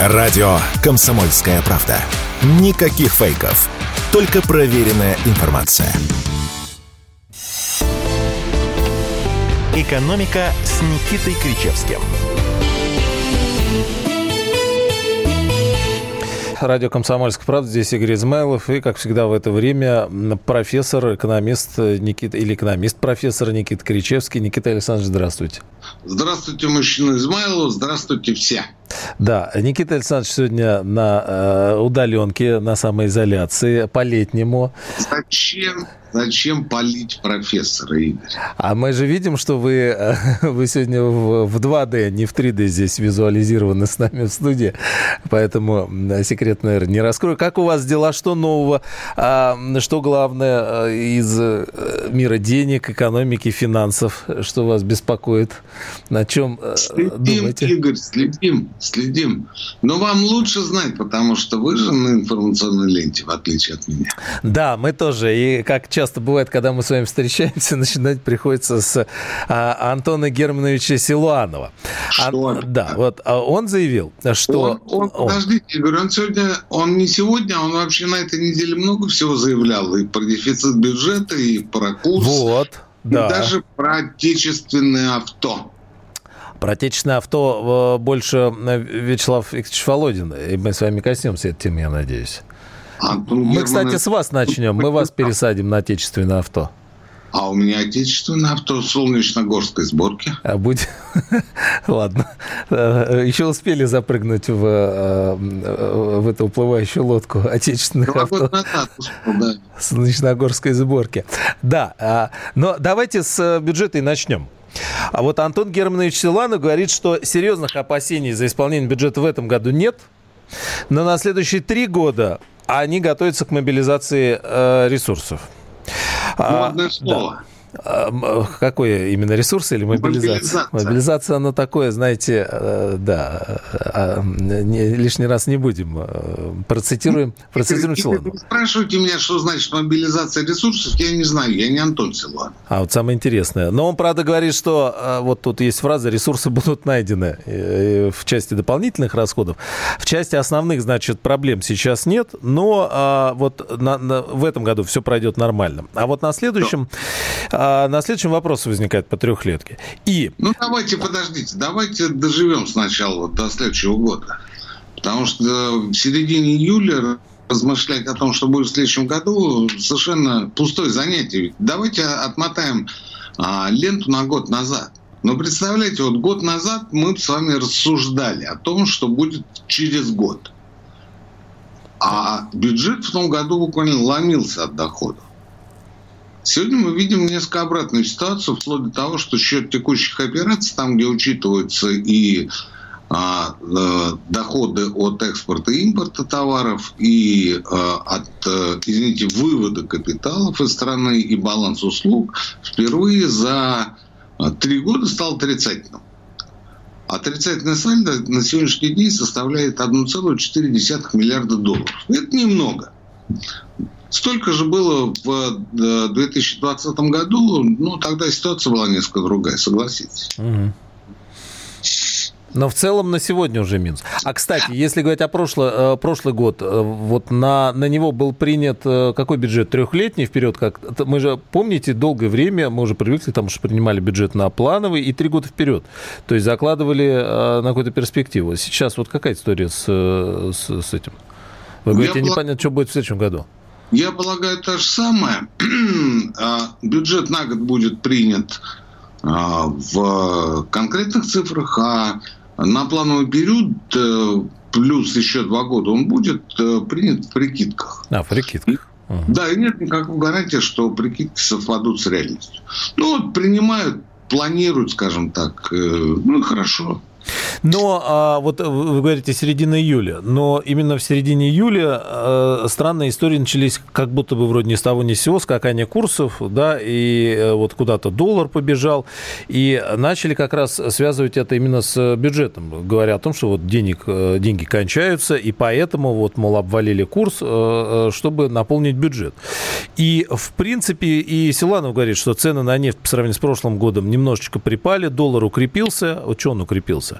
Радио «Комсомольская правда». Никаких фейков. Только проверенная информация. «Экономика» с Никитой Кричевским – радио «Комсомольская правда». Здесь Игорь Измайлов. И, как всегда, в это время профессор, экономист Никита, или экономист-профессор Никита Кричевский. Никита Александрович, здравствуйте. Здравствуйте, мужчина Измайлов. Здравствуйте все. Да, Никита Александрович сегодня на э, удаленке, на самоизоляции, по-летнему. Зачем Зачем полить профессора, Игорь? А мы же видим, что вы, э, вы сегодня в, в 2D, не в 3D здесь визуализированы с нами в студии. Поэтому секрет, наверное, не раскрою. Как у вас дела? Что нового? А, что главное э, из э, мира денег, экономики, финансов? Что вас беспокоит? На чем следим, думаете? Игорь, следим, следим. Но вам лучше знать, потому что вы же на информационной ленте, в отличие от меня. Да, мы тоже. И как часто бывает, когда мы с вами встречаемся, начинать приходится с а, Антона Германовича Силуанова. Что? А, да, вот а он заявил, что... Он, он, подождите, я говорю, он сегодня, он не сегодня, он вообще на этой неделе много всего заявлял. И про дефицит бюджета, и про курс. Вот, да. И даже про отечественное авто. Про отечественное авто э, больше э, Вячеслав Викторович Володин. И мы с вами коснемся этой темы, я надеюсь. Антон Мы, Герман- кстати, с вас начнем. Мы вас пересадим на отечественное авто. А у меня отечественное авто солнечногорской сборки. А будь... Ладно. Э, Еще успели запрыгнуть в, в эту уплывающую лодку отечественных Два авто назад да. солнечногорской сборки. Да, а, но давайте с бюджета и начнем. А вот Антон Германович Силанов говорит, что серьезных опасений за исполнение бюджета в этом году нет, но на следующие три года они готовятся к мобилизации э, ресурсов. Ну, А, одно слово. а, м, Какое именно ресурсы или мобилизация? Мобилизация. Мобилизация, оно такое, знаете, э, да, а, не- лишний раз не будем. э, Процитируем, процитируем Игорь, Силанова. вы спрашиваете меня, что значит мобилизация ресурсов, я не знаю, я не Антон Силуан. А вот самое интересное. Но он, правда, говорит, что э, вот тут есть фраза «ресурсы будут найдены» в части дополнительных расходов. В части основных, значит, проблем сейчас нет, но а, вот на- на- в этом году все пройдет нормально. А вот на следующем, а, на следующем вопрос возникает по трехлетке. И Ну, давайте, подождите, давайте доживем сначала до следующего года. Потому что в середине июля размышлять о том, что будет в следующем году, совершенно пустое занятие. Давайте отмотаем а, ленту на год назад. Но представляете, вот год назад мы с вами рассуждали о том, что будет через год. А бюджет в том году буквально ломился от доходов. Сегодня мы видим несколько обратную ситуацию, вплоть до того, что счет текущих операций, там, где учитываются и а, э, доходы от экспорта и импорта товаров, и э, от, э, извините, вывода капиталов из страны и баланс услуг, впервые за э, три года стал отрицательным. Отрицательное сальдо на сегодняшний день составляет 1,4 миллиарда долларов. Это немного. Столько же было в э, 2020 году, ну тогда ситуация была несколько другая, согласитесь. Мгм. Но в целом на сегодня уже минус. А, кстати, если говорить о прошлый, э, прошлый год, э, вот на, на него был принят э, какой бюджет? Трехлетний вперед? Как, мы же, помните, долгое время мы уже привыкли, там что принимали бюджет на плановый и три года вперед. То есть закладывали э, на какую-то перспективу. Сейчас вот какая история с, э, с, с этим? Вы Я говорите, пла- непонятно, что будет в следующем году. Я полагаю, то же самое. А, Бюджет на год будет принят а, в конкретных цифрах, а на плановый период э, плюс еще два года он будет э, принят в прикидках. А, в прикидках. Мгм. Да, и нет никакой гарантии, что прикидки совпадут с реальностью. Ну, вот принимают, планируют, скажем так. э, Ну, и хорошо. Но а, вот вы вы говорите середина июля, но именно в середине июля э, странные истории начались как будто бы вроде ни с того ни с сего, скакание курсов, да, и э, вот куда-то доллар побежал, и начали как раз связывать это именно с бюджетом, говоря о том, что вот денег, э, деньги кончаются, и поэтому вот, мол, обвалили курс, э, э, чтобы наполнить бюджет. И, в принципе, и Силанов говорит, что цены на нефть по сравнению с прошлым годом немножечко припали, доллар укрепился. Вот что он укрепился?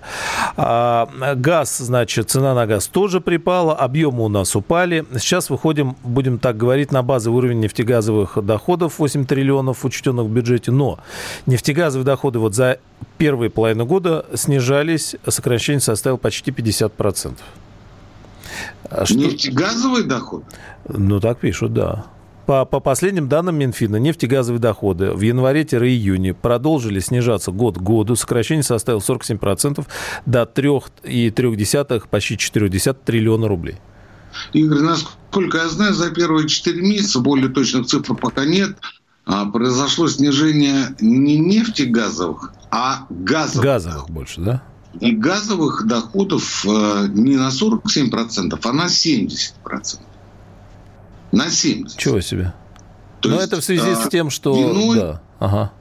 А, газ, значит, цена на газ тоже припала, объемы у нас упали. Сейчас выходим, будем так говорить, на базовый уровень нефтегазовых доходов 8 триллионов, учтенных в бюджете. Но нефтегазовые доходы вот за первые половину года снижались, сокращение составило почти 50%. А что... Нефтегазовый доход? Ну, так пишут, да. По, по последним данным Минфина, нефтегазовые доходы в январе-июне продолжили снижаться год к году. Сокращение составило 47% до 3,3, почти 4 триллиона рублей. Игорь, насколько я знаю, за первые 4 месяца, более точных цифр пока нет, а, произошло снижение не нефтегазовых, а газовых. Газовых больше, да? И газовых доходов э, не на 47%, а на 70%. На 70. Чего себе? То Но есть, это в связи с а, тем, что... Виной, да. ага.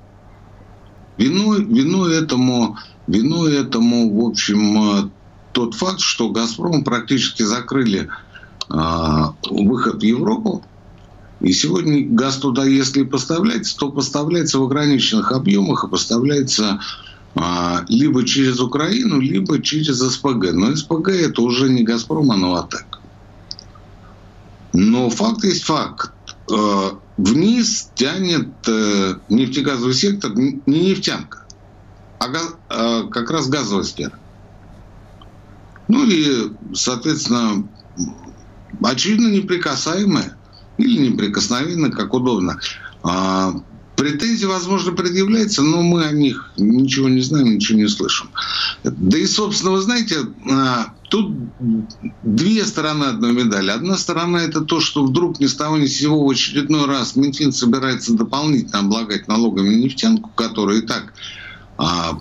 виной, виной, этому, виной этому, в общем, э, тот факт, что «Газпром» практически закрыли а, выход в Европу. И сегодня газ туда, если поставляется, то поставляется в ограниченных объемах и поставляется а, либо через Украину, либо через СПГ. Но СПГ это уже не «Газпром», а «Новотек». Но факт есть факт. Э, вниз тянет э, нефтегазовый сектор не нефтянка, а э, как раз газовая сфера. Ну и, соответственно, очевидно, неприкасаемая или неприкосновенная, как удобно. Претензии, возможно, предъявляются, но мы о них ничего не знаем, ничего не слышим. Да и, собственно, вы знаете, а, тут две стороны одной медали. Одна сторона – это то, что вдруг ни с того ни с сего в очередной раз Минфин собирается дополнительно облагать налогами нефтянку, которая и так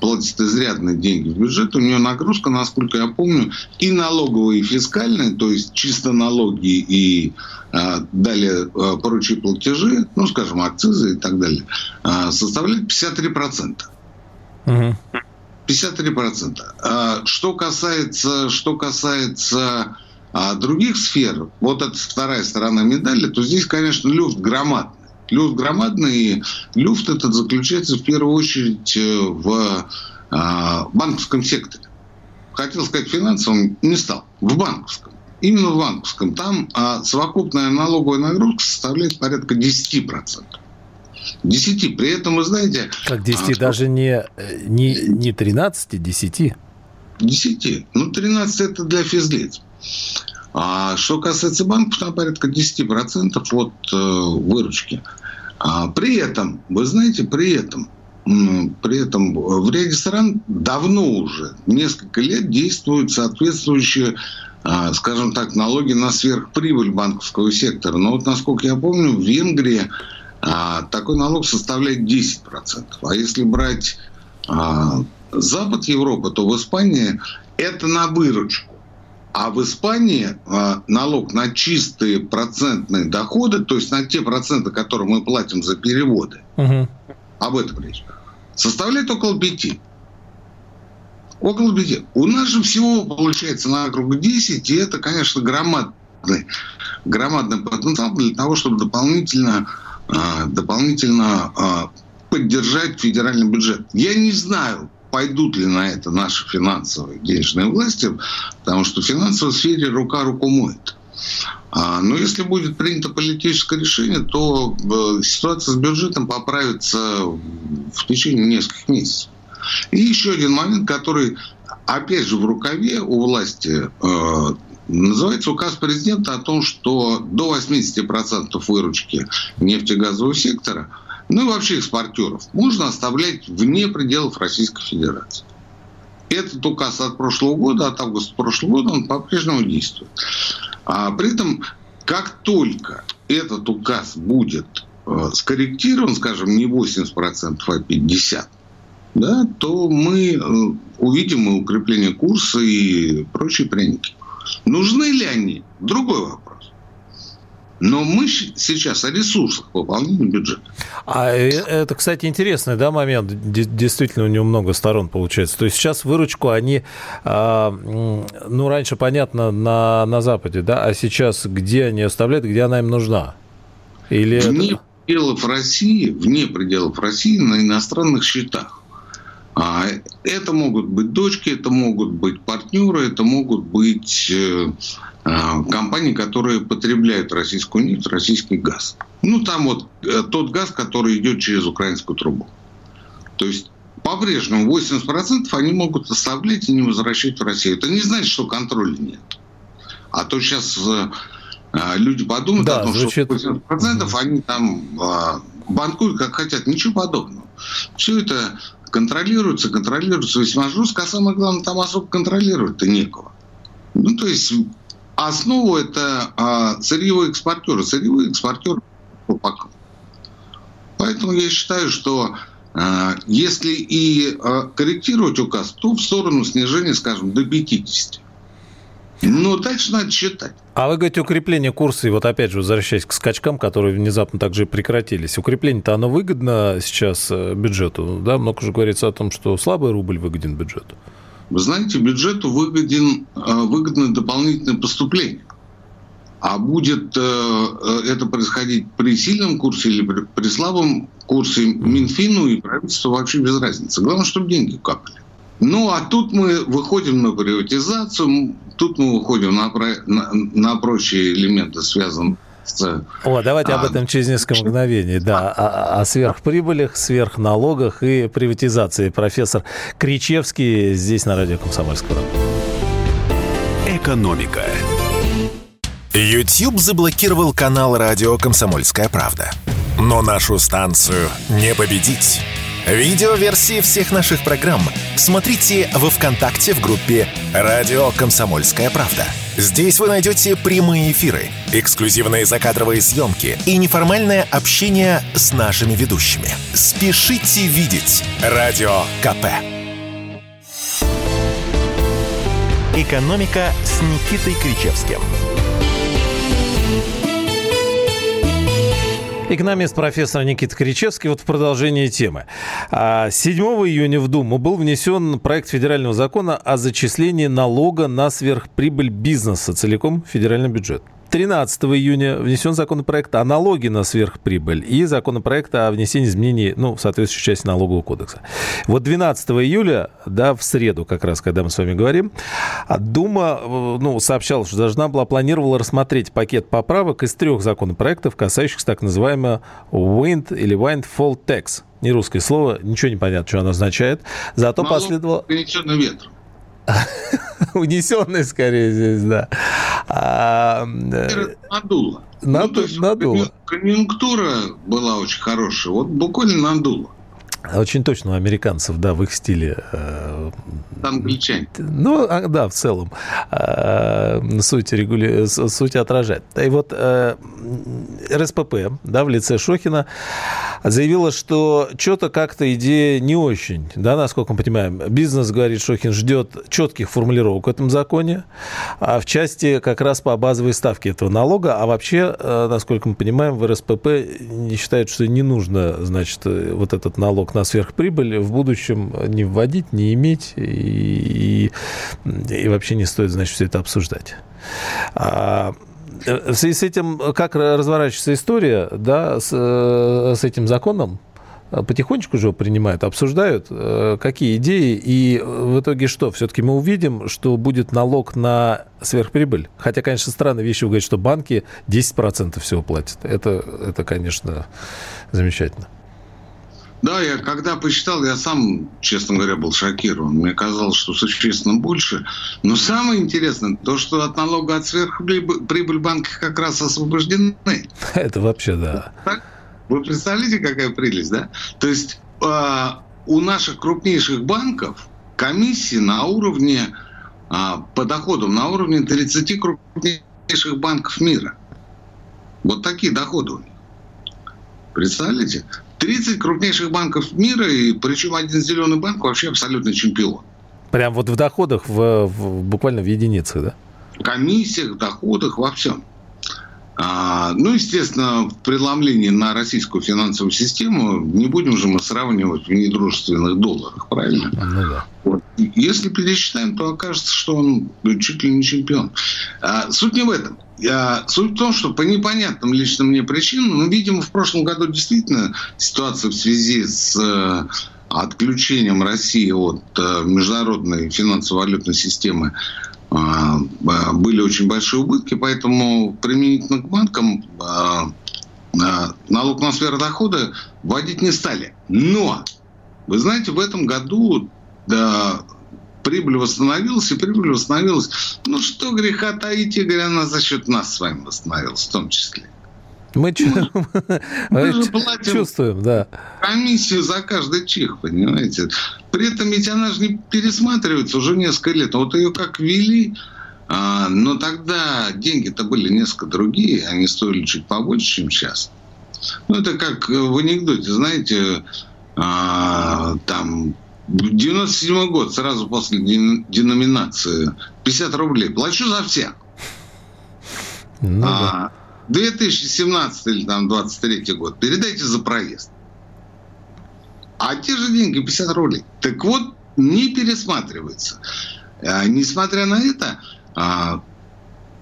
платит изрядные деньги в бюджет. У нее нагрузка, насколько я помню, и налоговая, и фискальная, то есть чисто налоги и а, далее а, прочие платежи, ну, скажем, акцизы и так далее, а, составляет 53%. Угу. 53%. Что касается, что касается других сфер, вот это вторая сторона медали, то здесь, конечно, люфт громадный. Люфт громадный, и люфт этот заключается в первую очередь э, в банковском секторе. Хотел сказать финансовом, не стал. В банковском именно в банковском, там а, совокупная налоговая нагрузка составляет порядка 10%. 10. При этом, вы знаете... Как 10, а, даже не, не, не 13, 10. 10. Ну, 13 это для физлиц. А что касается банков, там порядка 10% от э, выручки. А, при этом, вы знаете, при этом, при этом в ряде стран давно уже, несколько лет действуют соответствующие а, скажем так, налоги на сверхприбыль банковского сектора. Но вот, насколько я помню, в Венгрии а, такой налог составляет 10%. А если брать а, Запад Европы, то в Испании это на выручку. А в Испании налог на чистые процентные доходы, то есть на те проценты, которые мы платим за переводы, угу. об этом речь, составляет около 5. Около пяти. У нас же всего получается на округ 10, и это, конечно, громадный, громадный потенциал для того, чтобы дополнительно, а, дополнительно а, поддержать федеральный бюджет. Я не знаю, пойдут ли на это наши финансовые денежные власти, потому что в финансовой сфере рука руку моет. А, но если будет принято политическое решение, то э, ситуация с бюджетом поправится в течение нескольких месяцев. И еще один момент, который опять же в рукаве у власти э, Называется указ президента о том, что до 80% выручки нефтегазового сектора, ну и вообще экспортеров, можно оставлять вне пределов Российской Федерации. Этот указ от прошлого года, от августа прошлого года, он по-прежнему действует. А при этом, как только этот указ будет э, скорректирован, скажем, не 80%, а 50%, да, то мы э, увидим и укрепление курса и прочие пряники. Нужны ли они? Другой вопрос. Но мы сейчас о ресурсах выполнения бюджета. А э, это, кстати, интересный да, момент. Действительно, у него много сторон получается. То есть сейчас выручку они, а, ну, раньше, понятно, на, на Западе, да, а сейчас где они оставляют, где она им нужна? Или вне это... пределов России, вне пределов России на иностранных счетах. А, это могут быть дочки, это могут быть партнеры, это могут быть э, компании, которые потребляют российскую нефть, российский газ. Ну, там вот э, тот газ, который идет через украинскую трубу. То есть по-прежнему 80% они могут оставлять и не возвращать в Россию. Это не значит, что контроля нет. А то сейчас э, люди подумают да, о том, звучит... что 80% они там банкуют как хотят. Ничего подобного. Все это контролируется, контролируется весьма жестко, а самое главное, там особо контролировать-то некого. Ну, то есть основу это а, сырьевые экспортеры. Сырьевые экспортеры пока. Поэтому я считаю, что а, если и а, корректировать указ, то в сторону снижения, скажем, до 50. Ну, дальше надо считать. А вы говорите, укрепление курса, и вот опять же, возвращаясь к скачкам, которые внезапно также прекратились, укрепление-то оно выгодно сейчас э, бюджету? Да, много же говорится о том, что слабый рубль выгоден бюджету. Вы знаете, бюджету выгоден, э, выгодно дополнительное поступление. А будет э, это происходить при сильном курсе или при, при слабом курсе Минфину и правительству вообще без разницы. Главное, чтобы деньги капали. Ну, а тут мы выходим на приватизацию, тут мы выходим на, на, на прочие элементы, связанные. О, давайте а, об этом через несколько мгновений. Да, о, о сверхприбылях, сверхналогах и приватизации. Профессор Кричевский здесь на радио Комсомольского. Экономика. YouTube заблокировал канал радио «Комсомольская правда». Но нашу станцию не победить. Видеоверсии всех наших программ смотрите во ВКонтакте в группе «Радио Комсомольская правда». Здесь вы найдете прямые эфиры, эксклюзивные закадровые съемки и неформальное общение с нашими ведущими. Спешите видеть «Радио КП». «Экономика» с Никитой Кричевским – Экономист профессор Никита Кричевский. Вот в продолжении темы. 7 а, июня в Думу был внесен проект федерального закона о зачислении налога на сверхприбыль бизнеса целиком в федеральный бюджет. 13 июня внесен законопроект о налоге на сверхприбыль и законопроект о внесении изменений, ну, в соответствующей части налогового кодекса. Вот 12 июля, да, в среду как раз, когда мы с вами говорим, Дума, э, ну, сообщала, что должна была, планировала рассмотреть пакет поправок из трех законопроектов, касающихся так называемого wind или windfall tax. Не русское слово, ничего не понятно, что оно означает. Зато Налог последовало... ветром. Унесенный скорее здесь, да. А, э, надуло. Наду, ну, есть надуло. Конъюнктура была очень хорошая, вот буквально надуло. Очень точно у американцев, да, в их стиле. Э, Англичане. Ну, а, да, в целом. Э, суть, регули... суть отражает. И вот э, РСПП, да, в лице Шохина заявила, что что-то как-то идея не очень, да, насколько мы понимаем. Бизнес, говорит Шохин, ждет четких формулировок в этом законе, а в части как раз по базовой ставке этого налога, а вообще, насколько мы понимаем, в РСПП не считают, что не нужно, значит, вот этот налог на сверхприбыль в будущем не вводить, не иметь, и, и, вообще не стоит, значит, все это обсуждать. А, в связи с этим, как разворачивается история, да, с, с этим законом, потихонечку же принимают, обсуждают, э, какие идеи, и в итоге что? Все-таки мы увидим, что будет налог на сверхприбыль. Хотя, конечно, странная вещь говорить, что банки 10% всего платят. Это, это, конечно, замечательно. Да, я когда посчитал, я сам, честно говоря, был шокирован. Мне казалось, что существенно больше. Но самое интересное, то, что от налога от сверхприбыль банки как раз освобождены. Это вообще да. Вы представляете, какая прелесть, да? То есть э, у наших крупнейших банков комиссии на уровне, э, по доходам, на уровне 30 крупнейших банков мира. Вот такие доходы у них. Представляете? 30 крупнейших банков мира, и причем один зеленый банк вообще абсолютно чемпион. Прям вот в доходах, в, в, буквально в единицах, да? В комиссиях, доходах, во всем. А, ну, естественно, в преломлении на российскую финансовую систему не будем же мы сравнивать в недружественных долларах, правильно? Ну да. Вот. Если пересчитаем, то окажется, что он чуть ли не чемпион. А, суть не в этом. Суть в том, что по непонятным лично мне причинам, ну, видимо, в прошлом году действительно ситуация в связи с отключением России от э, международной финансово-валютной системы а, а, были очень большие убытки, поэтому применительно к банкам а, налог на сверхдоходы вводить не стали. Но, вы знаете, в этом году да, прибыль восстановилась, и прибыль восстановилась. Ну, что греха таить, Игорь, она за счет нас с вами восстановилась в том числе. Мы, мы же платим чувствуем, да. комиссию за каждый чих, понимаете. При этом ведь она же не пересматривается уже несколько лет. Вот ее как ввели, а, но тогда деньги-то были несколько другие, они стоили чуть побольше, чем сейчас. Ну, это как в анекдоте, знаете, а, там 97 год, сразу после деноминации, 50 рублей. Плачу за всех. Ну, а, да. 2017 или там 23 год, передайте за проезд. А те же деньги, 50 рублей. Так вот, не пересматривается. А, несмотря на это, а,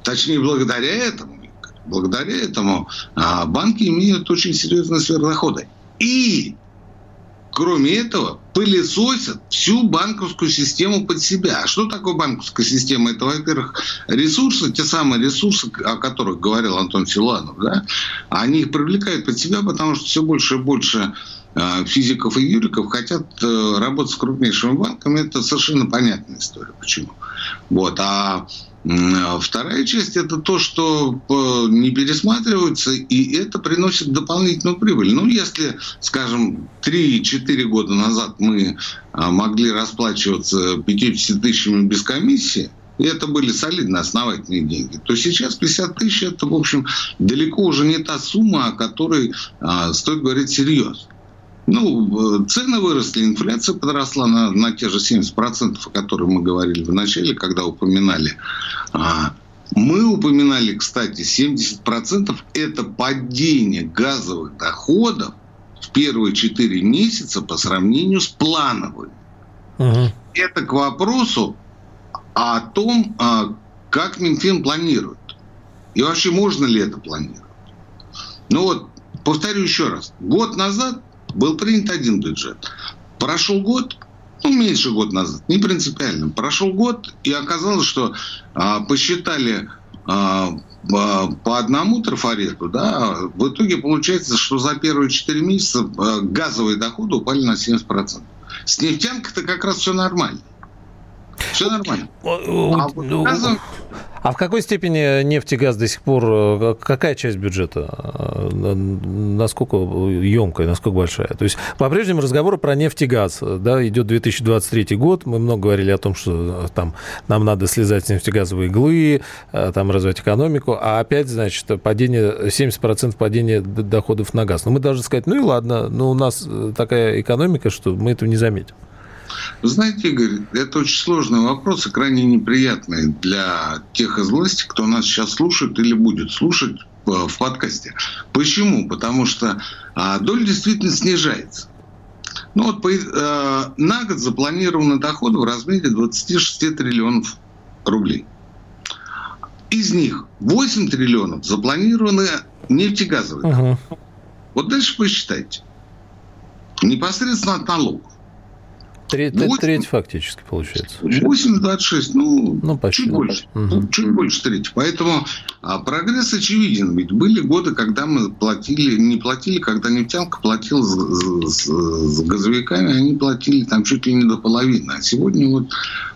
точнее, благодаря этому, благодаря этому а, банки имеют очень серьезные сверхдоходы. И кроме этого, пылесосят всю банковскую систему под себя. А что такое банковская система? Это, во-первых, ресурсы, те самые ресурсы, о которых говорил Антон Силанов, да? они их привлекают под себя, потому что все больше и больше физиков и юриков хотят э, работать с крупнейшими банками. Это совершенно понятная история. Почему? Вот. А а вторая часть – это то, что э, не пересматривается, и это приносит дополнительную прибыль. Ну, если, скажем, 3-4 года назад мы а, могли расплачиваться 50 тысячами без комиссии, и это были солидные основательные деньги, то сейчас 50 тысяч – это, в общем, далеко уже не та сумма, о которой а, стоит говорить серьезно. Ну, цены выросли, инфляция подросла на, на те же 70%, о которых мы говорили в начале, когда упоминали. А, мы упоминали, кстати, 70% это падение газовых доходов в первые 4 месяца по сравнению с плановыми. Угу. Это к вопросу о том, а, как Минфин планирует. И вообще можно ли это планировать. Ну вот, повторю еще раз. Год назад был принят один бюджет. Прошел год, ну, меньше год назад, не принципиально. Прошел год, и оказалось, что а, посчитали а, а, по одному трафарету, да, в итоге получается, что за первые 4 месяца а, газовые доходы упали на 70%. С нефтянкой-то как раз все нормально. Все нормально. А, вот газом... а в какой степени нефть и газ до сих пор, э, какая часть бюджета? Э, насколько емкая, насколько большая? То есть по-прежнему разговоры про нефть и газ. Да, идет 2023 год, мы много говорили о том, что э, там нам надо слезать с нефтегазовой иглы, там развивать экономику, а опять, значит, падение, 70% падения доходов на газ. Но мы должны сказать, ну и ладно, но у нас такая экономика, что мы этого не заметим. Вы знаете, Игорь, это очень сложный вопрос и крайне неприятный для тех из власти, кто нас сейчас слушает или будет слушать э, в подкасте. Почему? Потому что а, доля действительно снижается. Ну вот по, э, на год запланированы доходы в размере 26 триллионов рублей. Из них 8 триллионов запланированы нефтегазовые. Угу. Вот дальше посчитайте. Непосредственно от налогов. Треть, 8, треть фактически получается. 8,26, ну, ну почти, чуть больше. Угу. Чуть больше трети. Поэтому а, прогресс очевиден. Ведь были годы, когда мы платили, не платили, когда нефтянка платила с, с, с газовиками, они платили там чуть ли не до половины. А сегодня вот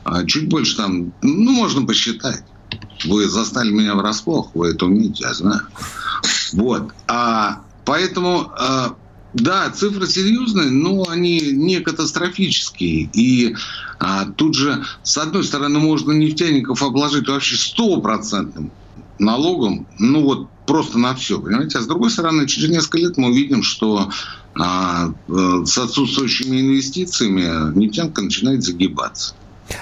а, чуть больше там, ну, можно посчитать. Вы застали меня врасплох, вы это умеете, я знаю. Вот. А, поэтому а, да, цифры серьезные, но они не катастрофические. И а, тут же, с одной стороны, можно нефтяников обложить вообще стопроцентным налогом, ну вот просто на все, понимаете? А с другой стороны, через несколько лет мы увидим, что а, э, с отсутствующими инвестициями нефтянка начинает загибаться.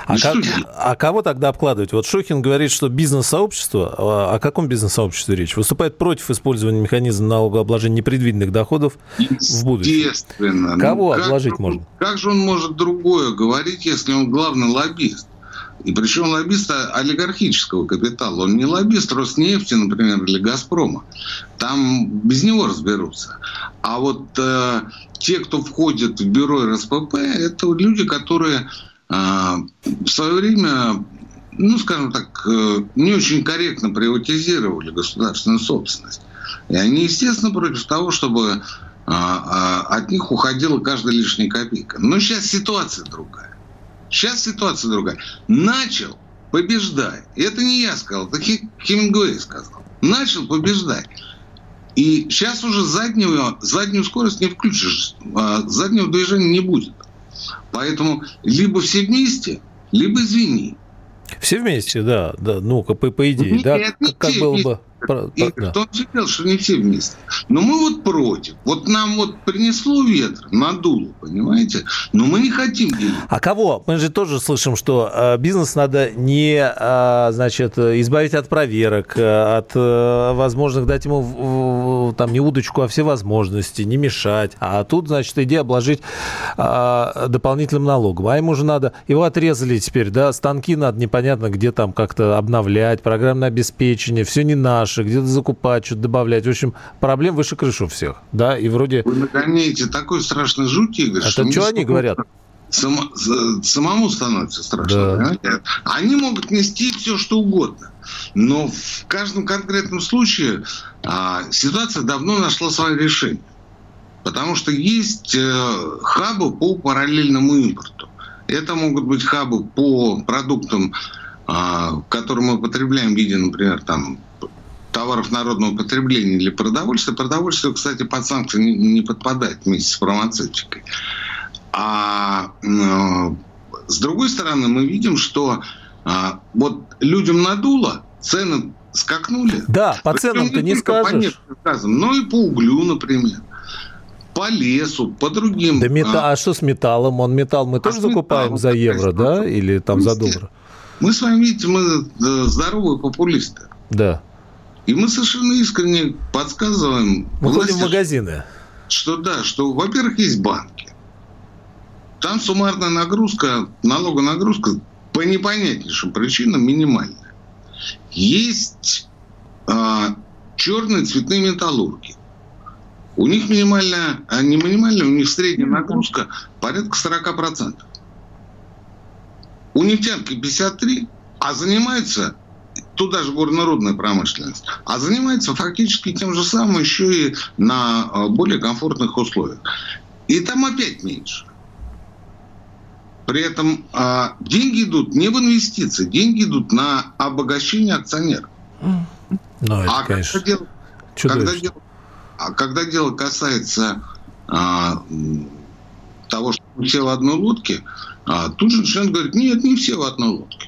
А, как, а кого тогда обкладывать? Вот Шохин говорит, что бизнес-сообщество, а, о каком бизнес-сообществе речь? Выступает против использования механизма налогообложения непредвиденных доходов в будущем. Естественно. Кого ну, как, обложить можно? Как же он может другое говорить, если он главный лоббист? И причем лоббист олигархического капитала. Он не лоббист Роснефти, например, или Газпрома. Там без него разберутся. А вот э, те, кто входит в бюро РСПП, это люди, которые в свое время, ну, скажем так, э, не очень корректно приватизировали государственную собственность. И они, естественно, против того, чтобы э, э, от них уходила каждая лишняя копейка. Но сейчас ситуация другая. Сейчас ситуация другая. Начал побеждать. Это не я сказал, это Хемингуэй сказал. Начал побеждать. И сейчас уже заднего, заднюю скорость не включишь, а заднего движения не будет. Поэтому либо все вместе, либо извини. Все вместе, да, да, ну-ка, по, по идее, Нет, да, как, как было бы... И да. кто же сказал, что не все вместе. Но мы вот против. Вот нам вот принесло ветр, надуло, понимаете? Но мы не хотим делить. А кого? Мы же тоже слышим, что э, бизнес надо не, э, значит, избавить от проверок, э, от возможных, дать ему там не удочку, а все возможности, не мешать. А тут, значит, идея обложить дополнительным налогом. А ему же надо, его отрезали теперь, да, станки надо непонятно где там как-то обновлять, программное обеспечение, все не наше больше, где-то закупать, что-то добавлять. В общем, проблем выше крыши у всех. Да, и вроде... Вы нагоняете такой страшный жуть, Игорь, Это что, что они говорят? Само, самому становится страшно. Да. Они могут нести все, что угодно. Но в каждом конкретном случае а, ситуация давно нашла свое решение. Потому что есть э, хабы по параллельному импорту. Это могут быть хабы по продуктам, э, которые мы потребляем в виде, например, там, товаров народного потребления или продовольствия. Продовольствие, кстати, под санкции не, не подпадает вместе с фармацевтикой. А э, с другой стороны, мы видим, что э, вот людям надуло, цены скакнули. Да, по ценам-то не, не скажешь. По но и по углю, например по лесу, по другим. Да мета... а, а что с металлом? Он металл мы а тоже закупаем металлом, за евро, да? Или там за доллар? Мы с вами, видите, мы э, здоровые популисты. Да. И мы совершенно искренне подсказываем... Мы ходим в магазины. Что да, что, во-первых, есть банки. Там суммарная нагрузка, налогонагрузка по непонятнейшим причинам минимальная. Есть а, черные цветные металлурги. У них минимальная, а не минимальная, у них средняя нагрузка порядка 40%. У нефтянки 53, а занимается туда же горнорудная промышленность, а занимается фактически тем же самым еще и на э, более комфортных условиях. И там опять меньше. При этом а, деньги идут не в инвестиции, деньги идут на обогащение акционеров. Ну, это, а конечно, когда дело, когда дело, а когда дело касается а, того, что все в одной лодке, а, тут же начинают говорить, нет, не все в одной лодке.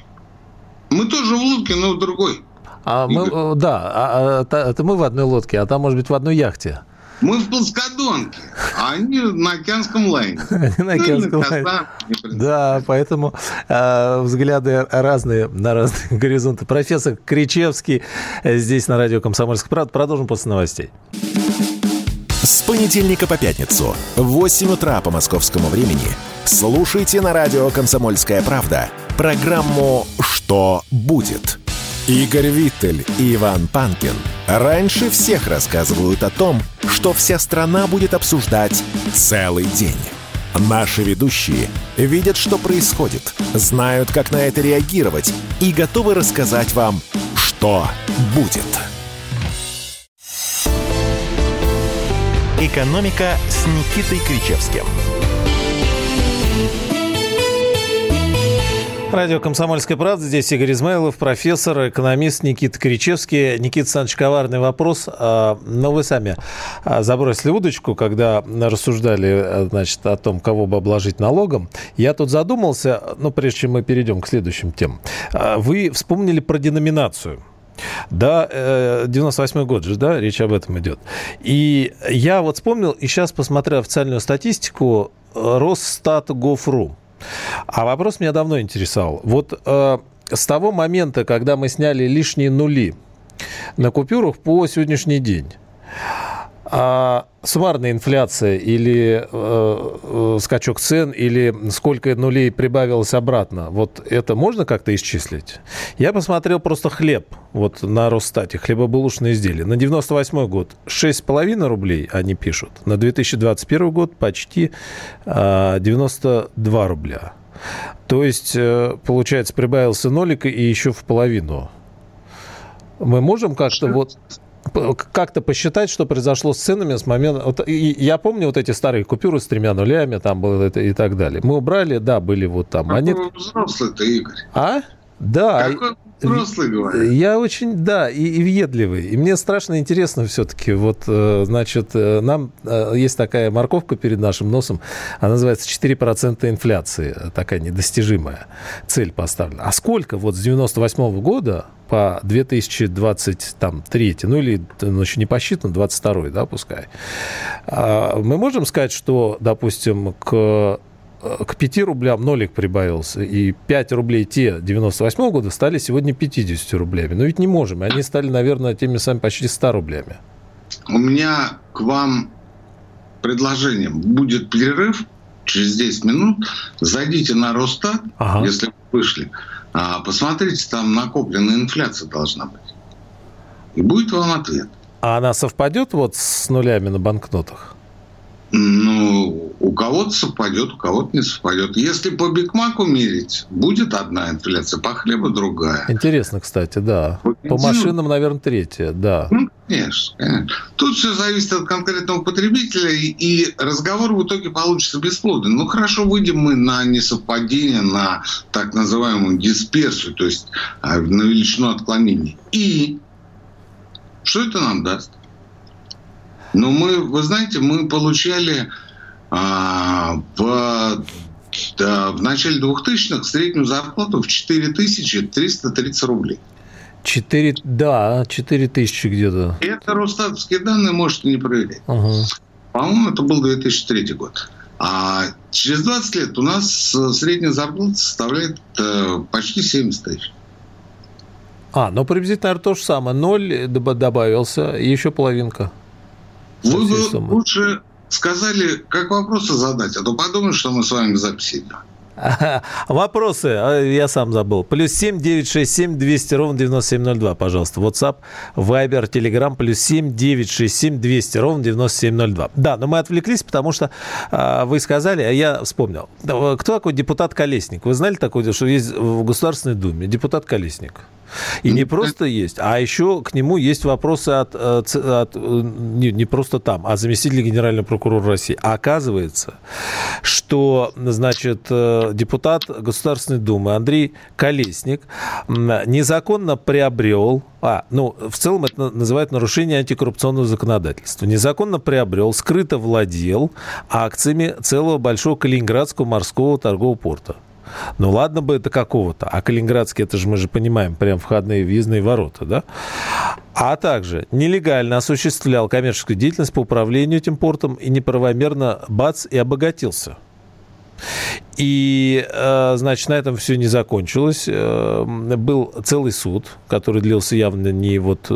Мы тоже в лодке, но в другой. А мы, э, да, а, а, это мы в одной лодке, а там, может быть, в одной яхте. Мы в плоскодонке, а они на океанском лайне. на океанском лайне. Да, поэтому э, взгляды разные на разные горизонты. Профессор Кричевский э, здесь на радио «Комсомольская правда». Продолжим после новостей. С понедельника по пятницу в 8 утра по московскому времени слушайте на радио «Комсомольская правда» программу «Что будет?». Игорь Виттель и Иван Панкин раньше всех рассказывают о том, что вся страна будет обсуждать целый день. Наши ведущие видят, что происходит, знают, как на это реагировать и готовы рассказать вам, что будет. «Экономика» с Никитой Кричевским – Радио «Комсомольская правда». Здесь Игорь Измайлов, профессор, экономист Никита Кричевский. Никита Александрович, коварный вопрос. А, но вы сами а, забросили удочку, когда рассуждали значит, о том, кого бы обложить налогом. Я тут задумался, ну, прежде чем мы перейдем к следующим темам. А, вы вспомнили про деноминацию. Да, 98 год же, да, речь об этом идет. И я вот вспомнил, и сейчас, посмотрел официальную статистику, Росстат.гов.ру. А вопрос меня давно интересовал. Вот э, с того момента, когда мы сняли лишние нули на купюрах по сегодняшний день, А суммарная инфляция или э, э, скачок цен, или сколько нулей прибавилось обратно, вот это можно как-то исчислить? Я посмотрел просто хлеб вот на Росстате, хлебобулочные изделия. На 98 год 6,5 рублей они пишут, на 2021 год почти э, 92 рубля. То есть, э, получается, прибавился нолик и еще в половину. Мы можем как-то вот как-то посчитать, что произошло с ценами с момента... Вот, и я помню вот эти старые купюры с тремя нулями, там было это и так далее. Мы убрали, да, были вот там монеты. А? Да. Какой взрослый, говорит. Я очень, да, и, и въедливый. И мне страшно интересно все-таки. Вот, э, значит, э, нам э, есть такая морковка перед нашим носом. Она называется 4% инфляции. Такая недостижимая цель поставлена. А сколько вот с 98 -го года по 2023, ну или ну, еще не посчитан, 22 да, пускай. А мы можем сказать, что, допустим, к к 5 рублям нолик прибавился, и 5 рублей те 98 года стали сегодня 50 рублями. Но ведь не можем. Они стали, наверное, теми самыми почти 100 рублями. У меня к вам предложение. Будет перерыв через 10 минут. Зайдите на Росстат, ага. если вы вышли. А, посмотрите, там накопленная инфляция должна быть. И будет вам ответ. А она совпадет вот с нулями на банкнотах? Ну, у кого-то совпадет, у кого-то не совпадет. Если по Бигмаку мерить, будет одна инфляция, по хлебу другая. Интересно, кстати, да. По, по машинам, наверное, третья, да. Ну, конечно, конечно. Тут все зависит от конкретного потребителя, и, разговор в итоге получится бесплодный. Ну, хорошо, выйдем мы на несовпадение, на так называемую дисперсию, то есть а, на величину отклонений. И что это нам даст? Но мы, вы знаете, мы получали а, в, да, в начале 2000-х среднюю зарплату в 4330 рублей. 4, да, 4 тысячи где-то. Это Росстатовские данные можете не проверять. Угу. По-моему, это был 2003 год. А через 20 лет у нас средняя зарплата составляет э, почти 70 тысяч. А, ну приблизительно, то же самое. Ноль добавился, еще половинка. Вы бы лучше сказали, как вопросы задать, а то подумаешь, что мы с вами идем. Вопросы, а, я сам забыл. Плюс семь девять шесть семь двести ровно девяносто семь ноль два, пожалуйста. WhatsApp, Viber, Telegram, плюс семь девять шесть семь двести ровно девяносто семь ноль два. Да, но мы отвлеклись, потому что а, вы сказали, а я вспомнил. Кто такой депутат Колесник? Вы знали такое, что есть в Государственной Думе депутат Колесник? И не просто есть, а еще к нему есть вопросы от, э, от не, не просто там, а заместителя генерального прокурора России. А оказывается, что, значит, э, депутат Государственной Думы Андрей Колесник незаконно приобрел а, ну, в целом это называют нарушение антикоррупционного законодательства. Незаконно приобрел, скрыто владел акциями целого большого Калининградского морского торгового порта. Ну ладно бы это какого-то, а Калининградский, это же мы же понимаем, прям входные въездные ворота, да? А также нелегально осуществлял коммерческую деятельность по управлению этим портом и неправомерно бац и обогатился. И, э, значит, на этом все не закончилось. Э, был целый суд, который длился явно не вот э,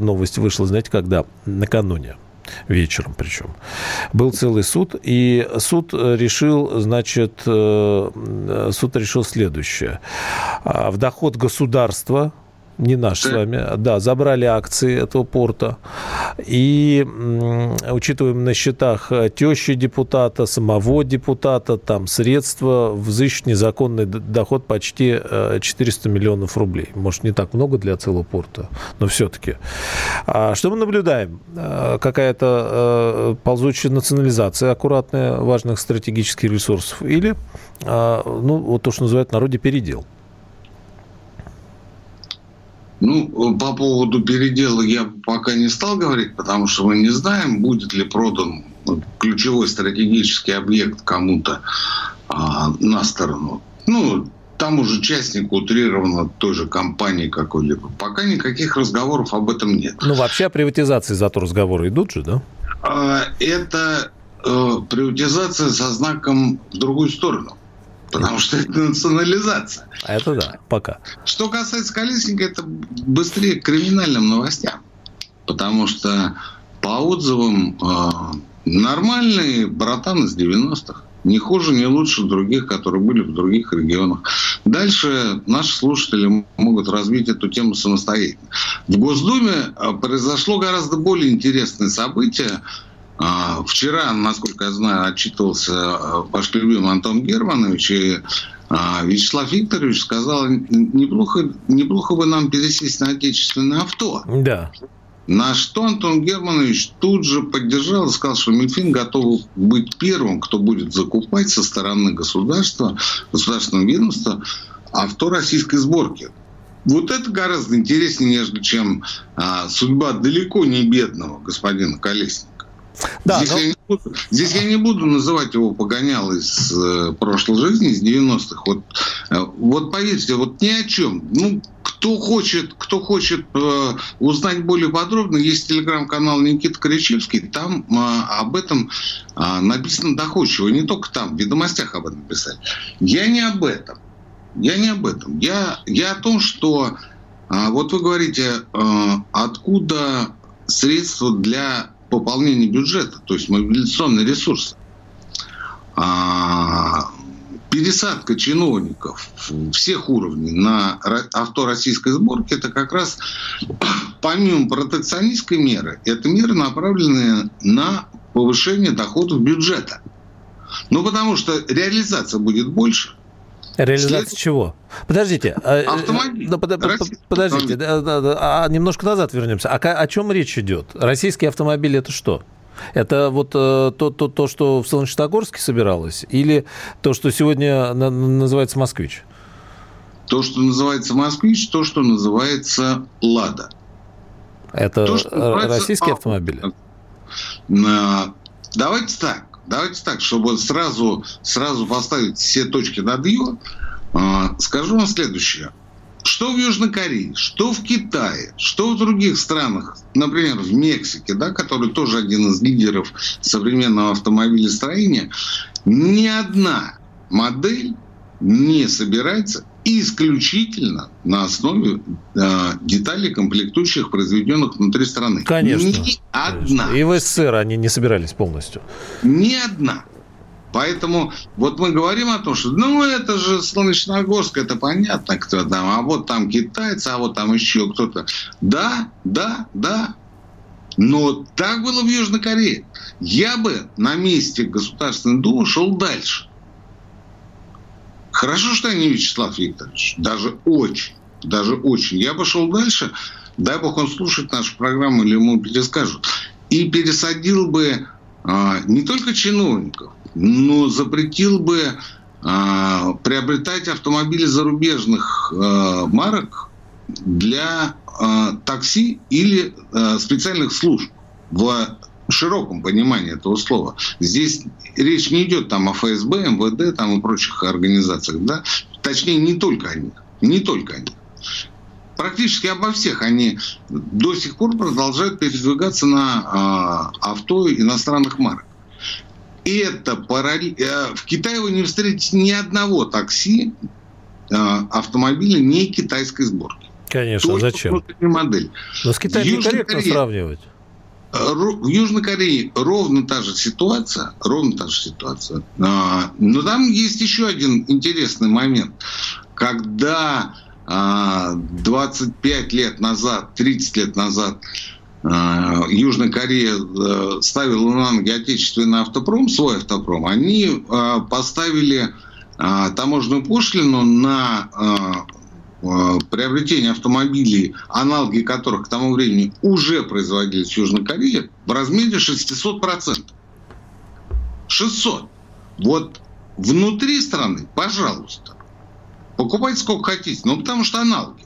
новость вышла, знаете, когда? Накануне вечером причем. Был целый суд, и суд решил, значит, э, суд решил следующее. А, в доход государства не наш с вами, да, забрали акции этого порта. И учитываем на счетах тещи депутата, самого депутата, там средства, взыщут незаконный доход почти 400 э, миллионов рублей. Может, не так много для целого порта, но все-таки. А что мы наблюдаем? Э, какая-то э, ползучая национализация аккуратная важных стратегических ресурсов или, ну, вот то, что называют в народе передел? Ну, по поводу передела я пока не стал говорить, потому что мы не знаем, будет ли продан ключевой стратегический объект кому-то а, на сторону. Ну, тому же участнику утрированно той же компании какой-либо. Пока никаких разговоров об этом нет. Ну, вообще о приватизации зато разговоры идут же, да? А, это э, приватизация со знаком в другую сторону. Потому что это национализация. Это да, пока. Что касается Колесника, это быстрее к криминальным новостям. Потому что по отзывам, э, нормальные братан из 90-х. Не хуже, не лучше других, которые были в других регионах. Дальше наши слушатели могут развить эту тему самостоятельно. В Госдуме э, произошло гораздо более интересное событие. Э, вчера, насколько я знаю, отчитывался э, ваш любимый Антон Германович, и Вячеслав Викторович сказал, неплохо, неплохо бы нам пересесть на отечественное авто. Да. На что Антон Германович тут же поддержал и сказал, что Минфин готов быть первым, кто будет закупать со стороны государства, государственного ведомства авто российской сборки. Вот это гораздо интереснее, нежели чем а, судьба далеко не бедного господина Колесника. Да, здесь, но... я не буду, здесь я не буду называть его погонял из э, прошлой жизни, из 90-х. Вот, э, вот поверьте, вот ни о чем. Ну, кто хочет, кто хочет э, узнать более подробно, есть телеграм-канал Никита Кричевский, там э, об этом э, написано доходчиво, не только там, в ведомостях об этом писать. Я не об этом. Я не об этом. Я, я о том, что э, вот вы говорите, э, откуда средства для пополнения бюджета, то есть мобилизационный ресурс. А, пересадка чиновников всех уровней на авто российской сборки, это как раз помимо протекционистской меры, это меры, направленные на повышение доходов бюджета. Ну, потому что реализация будет больше. Реализация След... чего? Подождите. А, э, автомобиль. Да, под, подождите, да, да, да, а немножко назад вернемся. А о чем речь идет? Российский автомобиль это что? Это вот э, то, то, то, что в Солнечногорске собиралось, или то, что сегодня на, называется «Москвич»? То, что называется «Москвич», то, что называется «Лада». Это то, что российские автомобили? Давайте так. Давайте так, чтобы сразу, сразу поставить все точки над «ё», а, скажу вам следующее. Что в Южной Корее, что в Китае, что в других странах, например, в Мексике, да, который тоже один из лидеров современного автомобилестроения, ни одна модель не собирается исключительно на основе э, деталей, комплектующих, произведенных внутри страны. Конечно. Ни одна. И в СССР они не собирались полностью. Ни одна. Поэтому вот мы говорим о том, что ну это же Солнечногорск, это понятно, кто там, а вот там китайцы, а вот там еще кто-то. Да, да, да. Но так было в Южной Корее. Я бы на месте Государственной Думы шел дальше. Хорошо, что я не Вячеслав Викторович. Даже очень. Даже очень. Я пошел дальше. Дай бог он слушает нашу программу или ему перескажут. И пересадил бы а, не только чиновников, но запретил бы а, приобретать автомобили зарубежных а, марок для а, такси или а, специальных служб в широком понимании этого слова. Здесь речь не идет там о ФСБ, МВД там и прочих организациях, да? Точнее, не только о них. Не только о них. Практически обо всех они до сих пор продолжают передвигаться на э, авто иностранных марок. И это параллель... Э, в Китае вы не встретите ни одного такси, э, автомобиля не китайской сборки. Конечно, Только зачем? Модель. Но с Китаем некорректно сравнивать. В Южной Корее ровно та же ситуация, ровно та же ситуация. А, но там есть еще один интересный момент. Когда 25 а, лет назад, 30 лет назад а, Южная Корея э, ставила на ноги отечественный автопром, свой автопром, они поставили таможенную пошлину на приобретение автомобилей, аналоги которых к тому времени уже производились в Южной Корее, в размере 600%. 600. Вот внутри страны, пожалуйста, покупайте сколько хотите, ну потому что аналоги.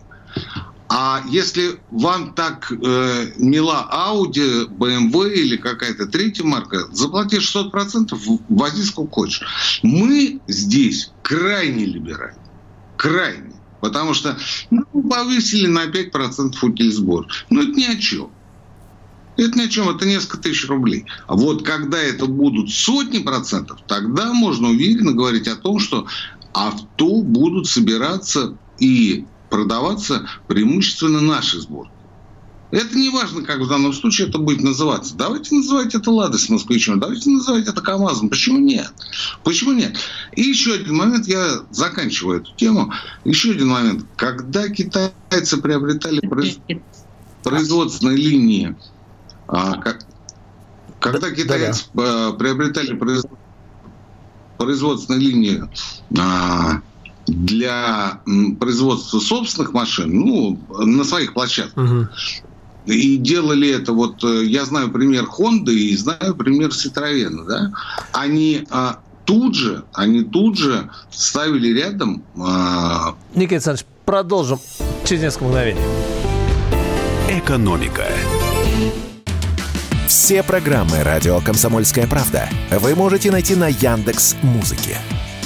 А если вам так э, мила Audi, BMW или какая-то третья марка, заплати 600%, вози сколько хочешь. Мы здесь крайне либеральны. Крайне. Потому что ну, повысили на 5% утильсбор. Ну, это ни о чем. Это ни о чем, это несколько тысяч рублей. А вот когда это будут сотни процентов, тогда можно уверенно говорить о том, что авто будут собираться и продаваться преимущественно наши сборки. Это не важно, как в данном случае это будет называться. Давайте называть это «Ладой» с москвичом, давайте называть это «КамАЗом». Почему нет? Почему нет? И еще один момент, я заканчиваю эту тему. Еще один момент. Когда китайцы приобретали производственные линии, а, когда китайцы да. приобретали производственные линии а, для производства собственных машин, ну, на своих площадках, угу. И делали это, вот э, я знаю пример Honda и знаю пример Citroёn, да, они а, тут же, они тут же ставили рядом... А... Никита Александрович, продолжим через несколько мгновений. Экономика. Все программы «Радио Комсомольская правда» вы можете найти на Яндекс Музыке.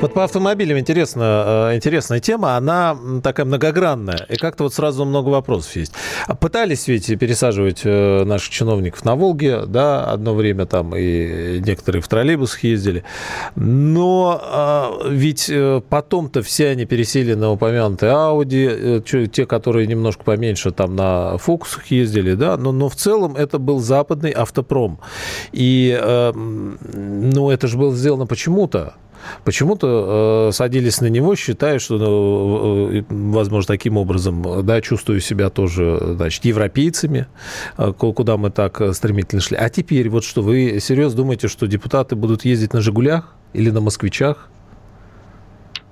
Вот по автомобилям интересно, э, интересная тема, она такая многогранная, и как-то вот сразу много вопросов есть. Пытались ведь пересаживать э, наших чиновников на Волге, да, одно время там и некоторые в троллейбусах ездили, но а, ведь э, потом-то все они пересели на упомянутые Audi, те, которые немножко поменьше там на Фокусах ездили, да, но, но в целом это был западный автопром. И, ну, это же было сделано почему-то, почему-то э, садились на него, считая, что, ну, э, возможно, таким образом, да, чувствую себя тоже, значит, европейцами, э, куда мы так стремительно шли. А теперь вот что, вы серьезно думаете, что депутаты будут ездить на «Жигулях» или на «Москвичах»?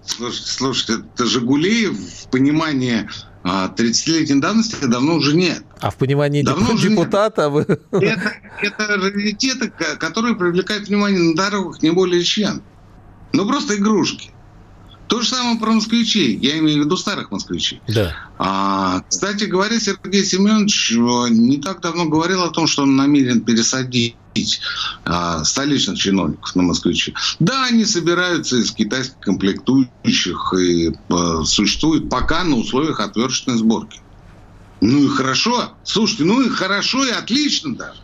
Слушайте, слушайте, это «Жигули» в понимании 30-летней давности давно уже нет. А в понимании давно депутата вы... Это, это раритеты, которые привлекают внимание на дорогах не более чем. Ну, просто игрушки. То же самое про москвичей. Я имею в виду старых москвичей. Да. А, кстати говоря, Сергей Семенович э, не так давно говорил о том, что он намерен пересадить а, столичных чиновников на москвичей. Да, они собираются из китайских комплектующих и а, существуют пока на условиях отверточной сборки. Ну и хорошо. Слушайте, ну и хорошо, и отлично даже.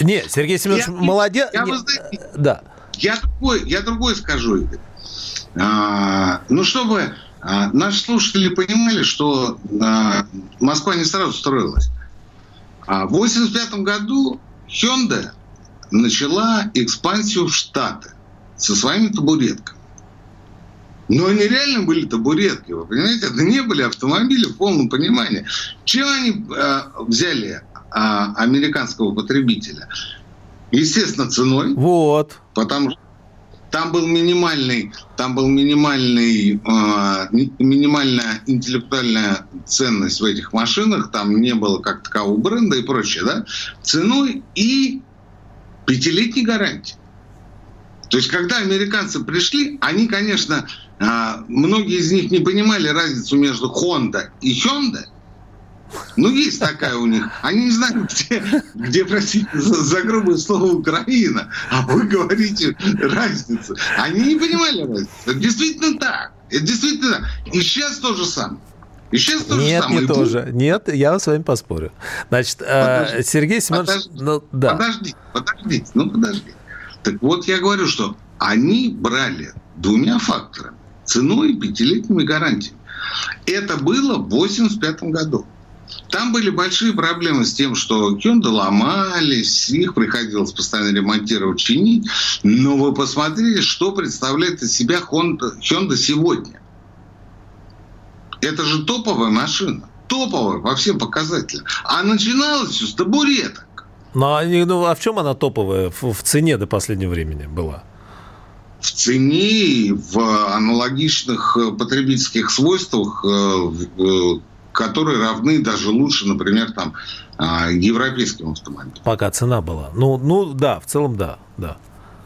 Нет, Сергей Семенович я, молодец. Я, я, знаете, да. Я другой, я другой скажу, А, ну, чтобы а, наши слушатели понимали, что а, Москва не сразу строилась. А в 1985 году Hyundai начала экспансию в Штаты со своими табуретками. Но они реально были табуретки, вы понимаете? Это не были автомобили в полном понимании. Чем они э, взяли э, американского потребителя? Естественно, ценой. Вот. Потому что там был минимальный, там был минимальный, э, минимальная интеллектуальная ценность в этих машинах, там не было как такового бренда и прочее, да, ценой и пятилетней гарантии. То есть, когда американцы пришли, они, конечно, э, многие из них не понимали разницу между Honda и Hyundai, ну, есть такая у них. Они не знают, где, где простите за, за грубое слово, Украина. А вы говорите разницу. Они не понимали разницу. Это действительно так. Это действительно так. И сейчас то же самое. И сейчас то Нет, же самое. не тоже. Нет, я с вами поспорю. Значит, э, подожди, Сергей Семенович... Подожди, ну, да. подожди, подожди, ну подожди. Так вот я говорю, что они брали двумя факторами. Ценой и пятилетними гарантиями. Это было в 1985 году. Там были большие проблемы с тем, что Hyundai ломались, их приходилось постоянно ремонтировать, чинить. Но вы посмотрите, что представляет из себя Honda, Hyundai сегодня. Это же топовая машина. Топовая по всем показателям. А начиналось все с табуреток. Ну а, ну, а в чем она топовая в, в цене до последнего времени была? в цене, в аналогичных потребительских свойствах, э, которые равны даже лучше, например, там, а, европейским автомобилям. Пока цена была. Ну, ну да, в целом да, да.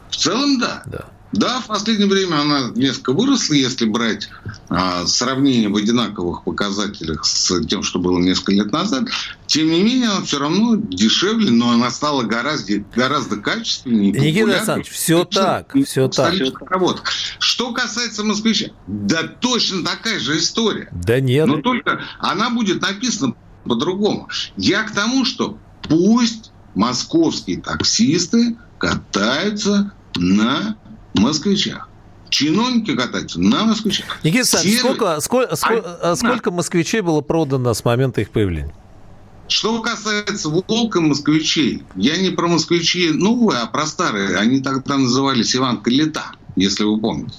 В целом, да. Да. Да, в последнее время она несколько выросла, если брать а, сравнение в одинаковых показателях с тем, что было несколько лет назад. Тем не менее, она все равно дешевле, но она стала гораздо, гораздо качественнее. Никита Александрович, все так, все так. Вот. Что касается москвича, да точно такая же история. Да нет. Но только она будет написана по-другому. Я к тому, что пусть московские таксисты катаются на москвичах. Чиновники катаются на москвичах. Никита Александрович, сколько, сколько, сколько, а, сколько москвичей было продано с момента их появления? Что касается волка москвичей, я не про москвичи новые, а про старые. Они тогда назывались Иванка Лета если вы помните.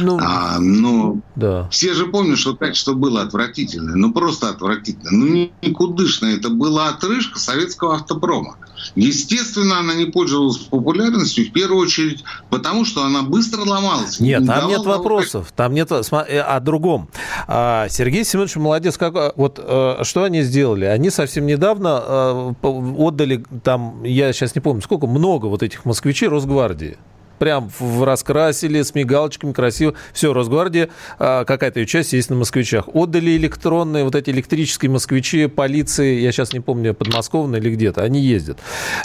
Ну, а, но да. все же помнят, что качество было отвратительное. Ну, просто отвратительное. Ну, никудышное. Это была отрыжка советского автопрома. Естественно, она не пользовалась популярностью, в первую очередь, потому что она быстро ломалась. Нет, не там нет вопросов. Там нет э, о другом. А, Сергей Семенович молодец. Как, вот э, что они сделали? Они совсем недавно э, отдали там, я сейчас не помню, сколько, много вот этих москвичей Росгвардии прям раскрасили с мигалочками, красиво. Все, Росгвардия, а, какая-то ее часть есть на москвичах. Отдали электронные, вот эти электрические москвичи полиции, я сейчас не помню, подмосковные или где-то, они ездят.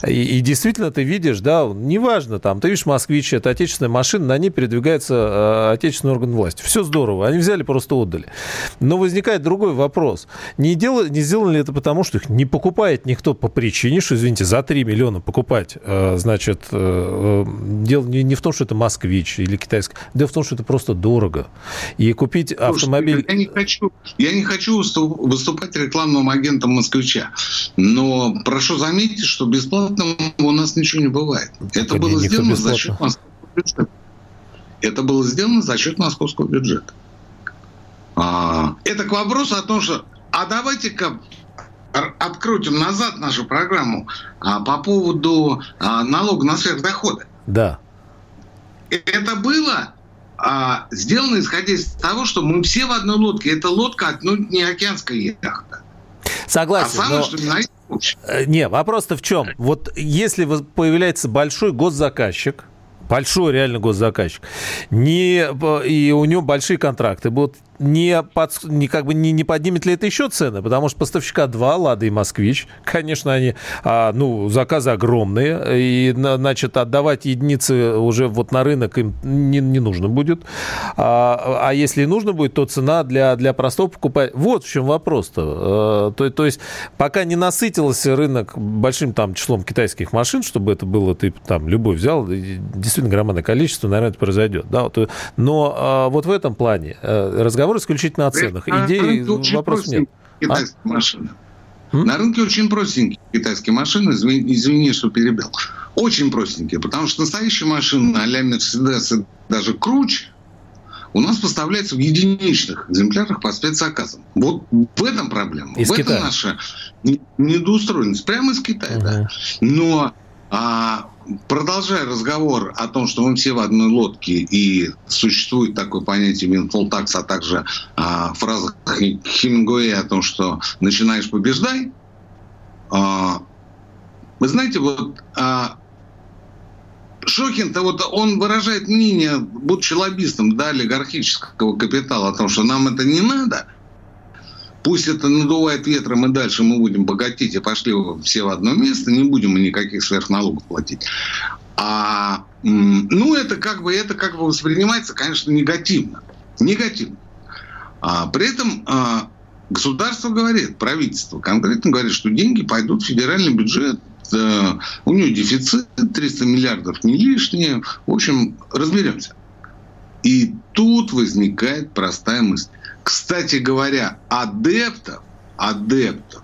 И, и действительно ты видишь, да, неважно там, ты видишь москвич, это отечественная машина, на ней передвигается э, отечественный орган власти. Все здорово, они взяли, просто отдали. Но возникает другой вопрос. Не, дело, не сделано ли это потому, что их не покупает никто по причине, что, извините, за 3 миллиона покупать, э, значит, э, дело не, не в том, что это москвич или китайский, дело в том, что это просто дорого. И купить Слушайте, автомобиль... Я не хочу, я не хочу выступать рекламным агентом москвича, но прошу заметить, что бесплатно у нас ничего не бывает. Это было сделано за счет московского бюджета. Это было сделано за счет московского бюджета. А, это к вопросу о том, что а давайте-ка открутим назад нашу программу а, по поводу а, налога на сверхдоходы. Да это было а, сделано исходя из того, что мы все в одной лодке. Это лодка отнюдь не океанская яхта. Согласен. А самое, но... что э, не, вопрос-то в чем? Вот если появляется большой госзаказчик, большой реально госзаказчик, не, и у него большие контракты будут, не, под, не, как бы не, не поднимет ли это еще цены? Потому что поставщика два, Лада и Москвич. Конечно, они, а, ну, заказы огромные. И, значит, отдавать единицы уже вот на рынок им не, не нужно будет. А, а если нужно будет, то цена для, для простого покупателя... Вот в чем вопрос-то. А, то, то есть, пока не насытился рынок большим там числом китайских машин, чтобы это было, ты там любой взял, действительно громадное количество, наверное, это произойдет. Да? Но а, вот в этом плане э, разговор разговор исключительно о ценах. Идеи вопрос нет. Китайские а? машины. На рынке очень простенькие китайские машины, извини, извини, что перебил. Очень простенькие, потому что настоящие машины а-ля Мерседес и даже круче у нас поставляются в единичных экземплярах по спецзаказам. Вот в этом проблема. Из в Китая. этом наша недоустроенность. Прямо из Китая, угу. да. Но а, продолжая разговор о том, что мы все в одной лодке и существует такое понятие tax, а также а, фраза Хемингуэя о том, что начинаешь побеждай, а, вы знаете, вот а, Шохин-то вот он выражает мнение, будучи лоббистом да, олигархического капитала, о том, что нам это не надо – Пусть это надувает ветром, и дальше мы будем богатеть и пошли все в одно место, не будем мы никаких сверхналогов платить. А, ну, это как бы, это как бы воспринимается, конечно, негативно. Негативно. А, при этом а, государство говорит, правительство конкретно говорит, что деньги пойдут в федеральный бюджет, а, у него дефицит 300 миллиардов не лишние. В общем, разберемся. И тут возникает простая мысль. Кстати говоря, адептов, адептов,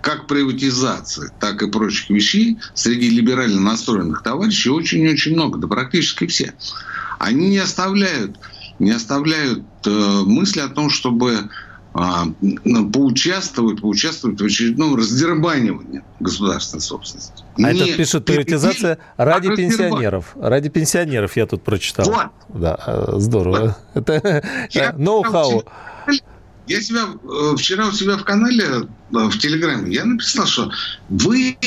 как приватизации, так и прочих вещей среди либерально настроенных товарищей очень-очень много, да практически все. Они не оставляют, не оставляют э, мысли о том, чтобы а, ну, поучаствовать, поучаствовать в очередном раздербанивании государственной собственности. А не, это пишет приватизация а ради пенсионеров. Ради пенсионеров я тут прочитал. Вот. Да, э, здорово. Вот. Это э, ноу-хау. Я себя э, вчера у себя в канале в Телеграме я написал, что вы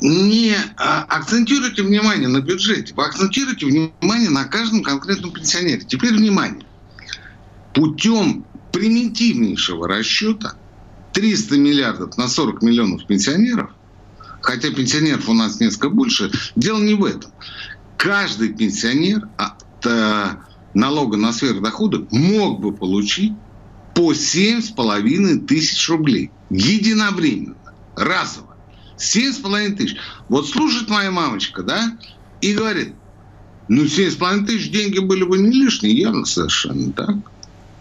не а, акцентируйте внимание на бюджете, вы акцентируйте внимание на каждом конкретном пенсионере. Теперь внимание. Путем примитивнейшего расчета 300 миллиардов на 40 миллионов пенсионеров, хотя пенсионеров у нас несколько больше, дело не в этом. Каждый пенсионер от э, налога на сверхдоходы мог бы получить по 7,5 тысяч рублей единовременно, разово. 7,5 тысяч. Вот слушает моя мамочка, да, и говорит, ну 7,5 тысяч деньги были бы не лишние, явно совершенно, так?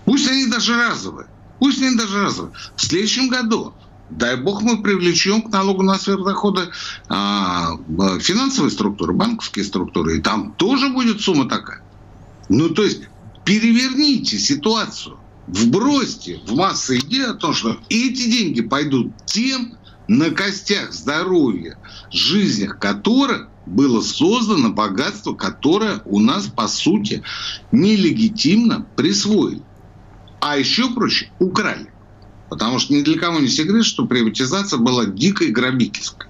Пусть они даже разовые. Пусть они даже разовые. В следующем году, дай бог, мы привлечем к налогу на сверхдоходы а, финансовые структуры, банковские структуры, и там тоже будет сумма такая. Ну, то есть, переверните ситуацию, вбросьте в массы идеи о том, что эти деньги пойдут тем, на костях здоровья, жизнях которых было создано богатство, которое у нас, по сути, нелегитимно присвоили. А еще проще, украли. Потому что ни для кого не секрет, что приватизация была дикой грабительской.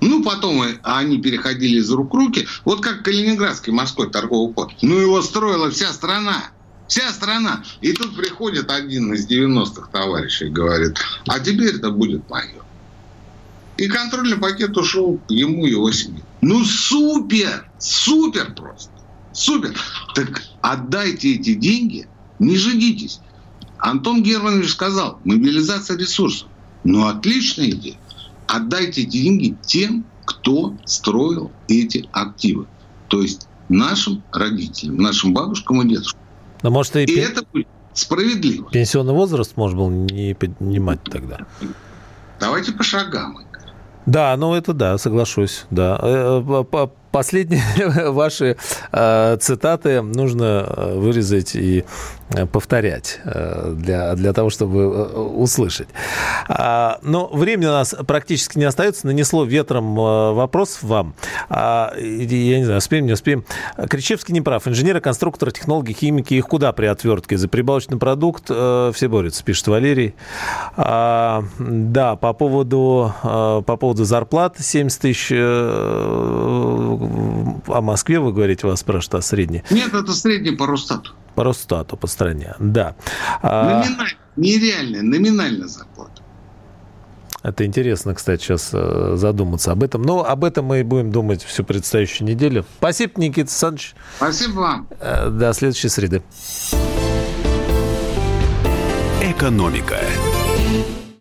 Ну, потом они переходили из рук в руки. Вот как Калининградский морской торговый порт. Ну, его строила вся страна. Вся страна. И тут приходит один из 90-х товарищей и говорит, а теперь это будет мое. И контрольный пакет ушел ему и его семье. Ну супер, супер просто. Супер. Так отдайте эти деньги, не жидитесь. Антон Германович сказал, мобилизация ресурсов. Ну, отличная идея. Отдайте эти деньги тем, кто строил эти активы. То есть нашим родителям, нашим бабушкам и дедушкам. Но может и, и пен... это будет справедливо. Пенсионный возраст можно было не поднимать тогда. Давайте по шагам. Да, ну это да, соглашусь, да. Э, э, последние ваши э, цитаты нужно вырезать и повторять для, для того, чтобы услышать. А, но времени у нас практически не остается. Нанесло ветром вопрос вам. А, я не знаю, успеем, не успеем. Кричевский не прав. Инженеры, конструкторы, технологи, химики, их куда при отвертке? За прибавочный продукт все борются, пишет Валерий. А, да, по поводу, по поводу зарплат 70 тысяч о Москве, вы говорите, вас спрашивают, а средний? Нет, это средний по Росстату. По Росстату, по стране, да. А Номинально, нереальная, номинальная зарплата. Это интересно, кстати, сейчас э, задуматься об этом. Но об этом мы и будем думать всю предстоящую неделю. Спасибо, Никита Александрович. Спасибо вам. Э, до следующей среды. Экономика.